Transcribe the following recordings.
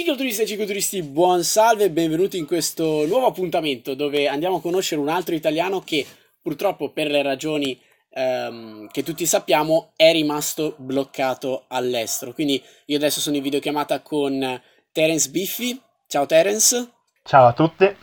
Cicloturisti e cicloturisti, buon salve e benvenuti in questo nuovo appuntamento dove andiamo a conoscere un altro italiano che purtroppo per le ragioni ehm, che tutti sappiamo è rimasto bloccato all'estero. Quindi io adesso sono in videochiamata con Terence Biffi. Ciao Terence. Ciao a tutti.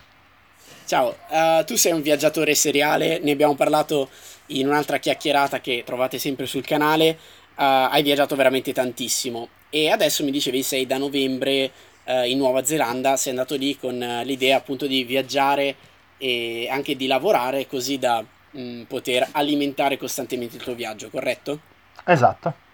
Ciao, uh, tu sei un viaggiatore seriale, ne abbiamo parlato in un'altra chiacchierata che trovate sempre sul canale. Uh, hai viaggiato veramente tantissimo e adesso mi dicevi sei da novembre uh, in Nuova Zelanda, sei andato lì con l'idea appunto di viaggiare e anche di lavorare così da mh, mm, poter alimentare costantemente il tuo viaggio, corretto? Esatto.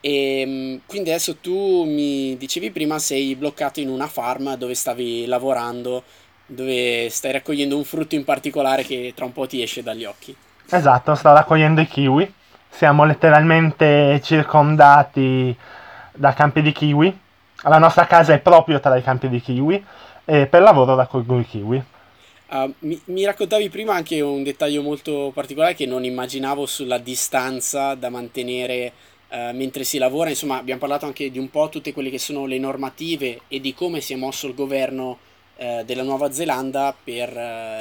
E mm, quindi adesso tu mi dicevi prima sei bloccato in una farm dove stavi lavorando, dove stai raccogliendo un frutto in particolare che tra un po' ti esce dagli occhi. Esatto, sto raccogliendo i kiwi. Siamo letteralmente circondati da campi di kiwi. La nostra casa è proprio tra i campi di kiwi e per lavoro raccolgo i kiwi. Uh, mi, mi, raccontavi prima anche un dettaglio molto particolare che non immaginavo sulla distanza da mantenere uh, mentre si lavora. Insomma, abbiamo parlato anche di un po' tutte quelle che sono le normative e di come si è mosso il governo uh, della Nuova Zelanda per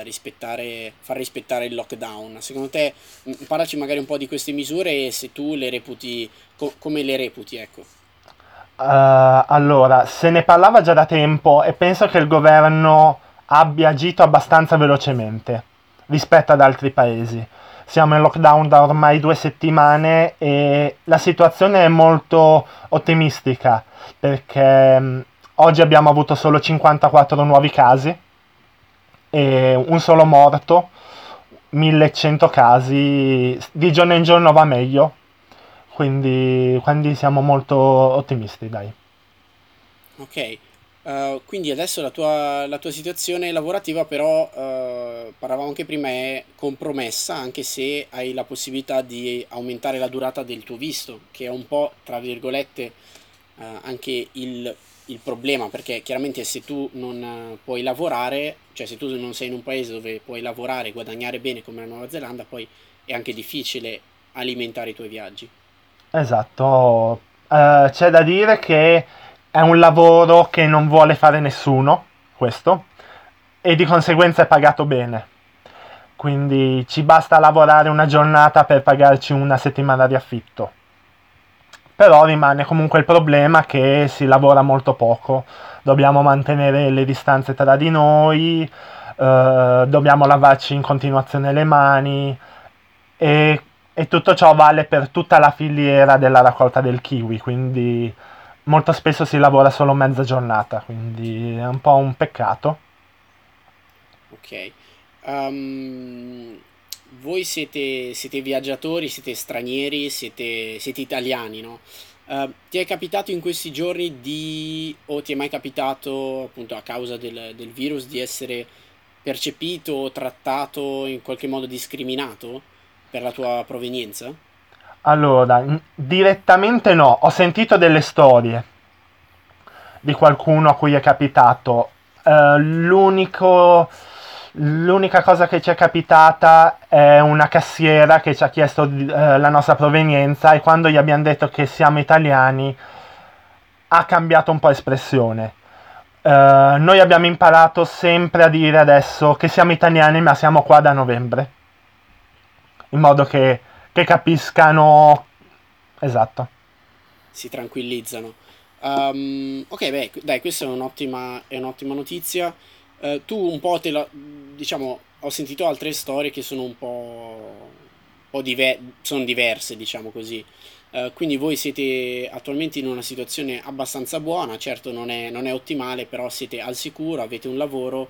rispettare, far rispettare il lockdown. Secondo te, parlaci magari un po' di queste misure e se tu le reputi, co- come le reputi, ecco. allora, se ne parlava già da tempo e penso che il governo abbia agito abbastanza velocemente rispetto ad altri paesi. Siamo in lockdown da ormai due settimane e la situazione è molto ottimistica perché oggi abbiamo avuto solo 54 nuovi casi e un solo morto, 1100 casi, di giorno in giorno va meglio, quindi, quindi siamo molto ottimisti, dai. Ok, Uh, quindi adesso la tua, la tua, situazione lavorativa però, uh, parlavamo anche prima, è compromessa anche se hai la possibilità di aumentare la durata del tuo visto, che è un po', tra virgolette, uh, anche il, il, problema, perché chiaramente se tu non puoi lavorare, cioè se tu non sei in un paese dove puoi lavorare e guadagnare bene come la Nuova Zelanda, poi è anche difficile alimentare i tuoi viaggi. Esatto, c'è da dire che è un lavoro che non vuole fare nessuno, questo, e di conseguenza è pagato bene. Quindi ci basta lavorare una giornata per pagarci una settimana di affitto. Però rimane comunque il problema che si lavora molto poco, dobbiamo mantenere le distanze tra di noi, eh, dobbiamo lavarci in continuazione le mani e, e tutto ciò vale per tutta la filiera della raccolta del kiwi, quindi molto spesso si lavora solo mezza giornata, quindi è un po' un peccato. Ok. Um, voi siete, siete, viaggiatori, siete stranieri, siete, siete italiani, no? Uh, ti è capitato in questi giorni di, o ti è mai capitato appunto a causa del, del virus di essere percepito o trattato in qualche modo discriminato per la tua provenienza? Allora, direttamente no, ho sentito delle storie di qualcuno a cui è capitato. Uh, l'unico, l'unica cosa che ci è capitata è una cassiera che ci ha chiesto uh, la nostra provenienza e quando gli abbiamo detto che siamo italiani ha cambiato un po' espressione. Uh, noi abbiamo imparato sempre a dire adesso che siamo italiani ma siamo qua da novembre. In modo che che capiscano. Esatto. Si tranquillizzano. Um, ok, beh, dai, questa è un'ottima, è un'ottima notizia. Uh, tu un po' te la. diciamo, ho sentito altre storie che sono un po'. un po diver- sono diverse, diciamo così. Uh, quindi voi siete attualmente in una situazione abbastanza buona, certo non è, non è, ottimale, però siete al sicuro, avete un lavoro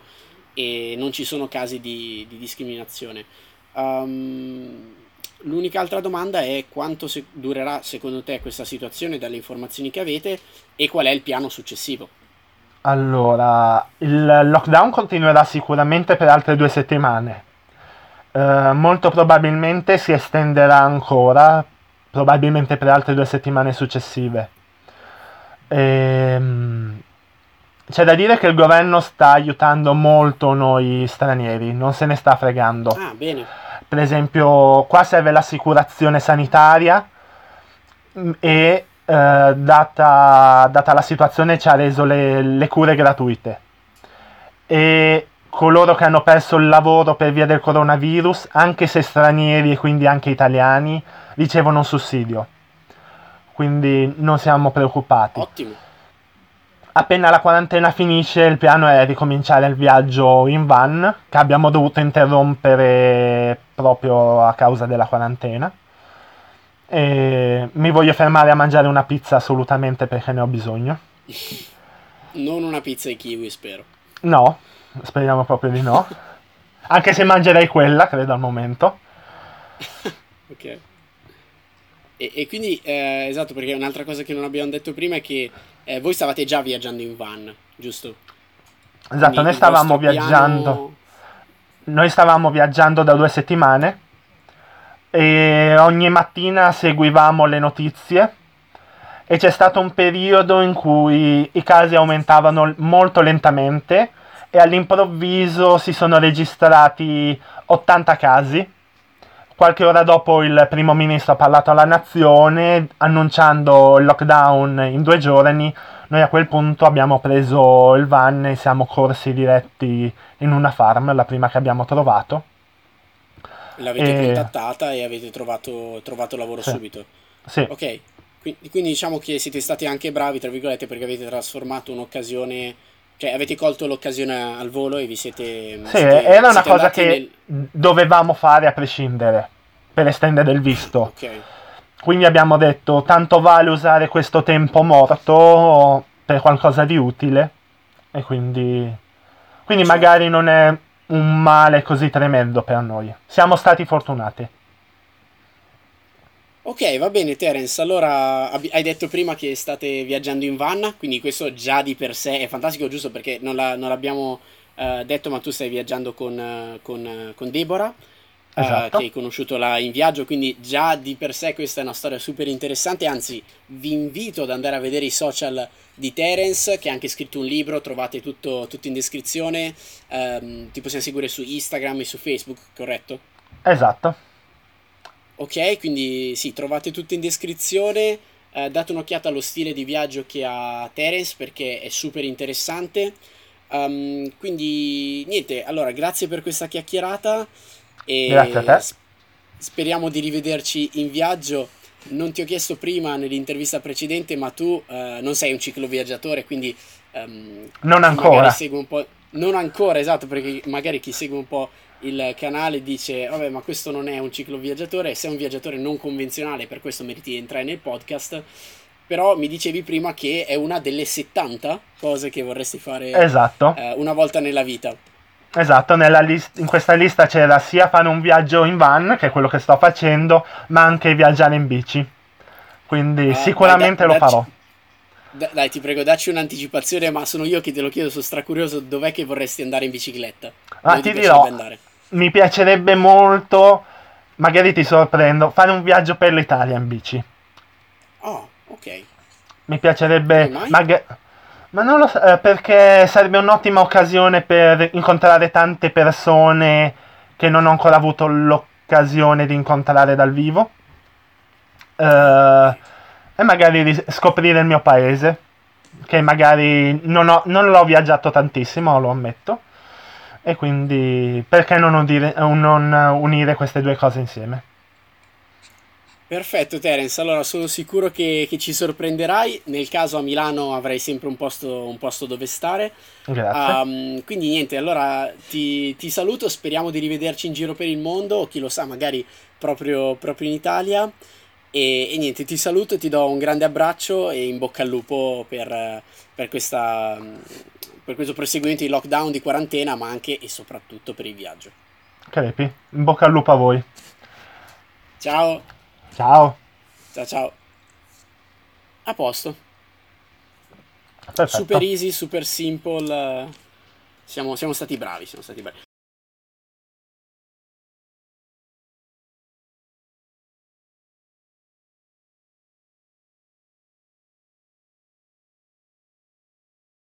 e non ci sono casi di, di discriminazione. Um, L'unica altra domanda è quanto se- durerà secondo te questa situazione dalle informazioni che avete e qual è il piano successivo? Allora, il lockdown continuerà sicuramente per altre due settimane. Eh, molto probabilmente si estenderà ancora, probabilmente per altre due settimane successive. Ehm, c'è da dire che il governo sta aiutando molto noi stranieri, non se ne sta fregando. Ah, bene per esempio qua serve l'assicurazione sanitaria mm, e eh, data, data, la situazione, ci ha reso le, le cure gratuite. E coloro che hanno perso il lavoro per via del coronavirus, anche se stranieri e quindi anche italiani, ricevono un sussidio. Quindi non siamo preoccupati. Ottimo. Appena la quarantena finisce, il piano è ricominciare il viaggio in van, che abbiamo dovuto interrompere proprio a causa della quarantena. E mi voglio fermare a mangiare una pizza assolutamente perché ne ho bisogno. Non una pizza ai kiwi, spero. No, speriamo proprio di no. Anche se mangerei quella, credo al momento. ok. E, e quindi, eh, esatto, perché un'altra cosa che non abbiamo detto prima è che eh, voi stavate già viaggiando in van, giusto? Esatto, quindi noi stavamo viaggiando. Piano... Noi stavamo viaggiando da due settimane e ogni mattina seguivamo le notizie e c'è stato un periodo in cui i casi aumentavano molto lentamente e all'improvviso si sono registrati 80 casi. Qualche ora dopo il primo ministro ha parlato alla nazione annunciando il lockdown in due giorni. Noi a quel punto abbiamo preso il van e siamo corsi diretti in una farm, la prima che abbiamo trovato. L'avete e... contattata e avete trovato, trovato lavoro sì. subito? Sì. Ok, quindi, quindi diciamo che siete stati anche bravi, tra virgolette, perché avete trasformato un'occasione cioè, avete colto l'occasione al volo e vi siete. Sì, siete, era una cosa che nel... dovevamo fare a prescindere per estendere il visto. Ok. Quindi abbiamo detto: tanto vale usare questo tempo morto per qualcosa di utile. E quindi. Quindi magari non è un male così tremendo per noi. Siamo stati fortunati. Ok, va bene Terence, allora hai detto prima che state viaggiando in van, quindi questo già di per sé è fantastico, giusto perché non, la, non l'abbiamo uh, detto, ma tu stai viaggiando con, uh, con, uh, con Deborah, esatto. che hai conosciuto là in viaggio, quindi già di per sé questa è una storia super interessante, anzi vi invito ad andare a vedere i social di Terence, che ha anche scritto un libro, trovate tutto, tutto in descrizione, um, ti possiamo seguire su Instagram e su Facebook, corretto? Esatto. Ok, quindi sì, trovate tutto in descrizione. Eh, date un'occhiata allo stile di viaggio che ha Terence perché è super interessante. Um, quindi niente, allora grazie per questa chiacchierata e grazie a te. speriamo di rivederci in viaggio. Non ti ho chiesto prima nell'intervista precedente, ma tu uh, non sei un cicloviaggiatore, quindi um, non ancora. Non ancora, esatto, perché magari chi segue un po' il canale dice vabbè ma questo non è un cicloviaggiatore sei un viaggiatore non convenzionale per questo meriti di entrare nel podcast però mi dicevi prima che è una delle 70 cose che vorresti fare esatto. eh, una volta nella vita Esatto, list- in questa lista c'era sia fare un viaggio in van, che è quello che sto facendo, ma anche viaggiare in bici. Quindi ah, sicuramente dai, da, lo farò. Da, dai, ti prego, dacci un'anticipazione, ma sono io che te lo chiedo, sono stracurioso, dov'è che vorresti andare in bicicletta? Ah, ti, ti dirò, andare? mi piacerebbe molto, magari ti sorprendo, fare un viaggio per l'Italia in bici. Oh, ok. Mi piacerebbe... Mag- ma non lo so, eh, perché sarebbe un'ottima occasione per incontrare tante persone che non ho ancora avuto l'occasione di incontrare dal vivo. Uh, e magari scoprire il mio paese, che magari non, ho, non l'ho viaggiato tantissimo, lo ammetto. E quindi perché non unire, non unire queste due cose insieme? Perfetto Terence, allora sono sicuro che, che, ci sorprenderai, nel caso a Milano avrai sempre un posto, un posto dove stare. Grazie. Um, quindi niente, allora ti, ti, saluto, speriamo di rivederci in giro per il mondo, chi lo sa magari proprio, proprio in Italia. E, e, niente, ti saluto, ti do un grande abbraccio e in bocca al lupo per, per questa per questo proseguimento di lockdown, di quarantena, ma anche e soprattutto per il viaggio. Crepi, in bocca al lupo a voi. Ciao. Ciao. Ciao ciao. A posto. Perfetto. Super easy, super simple. Siamo, siamo stati bravi, siamo stati bravi.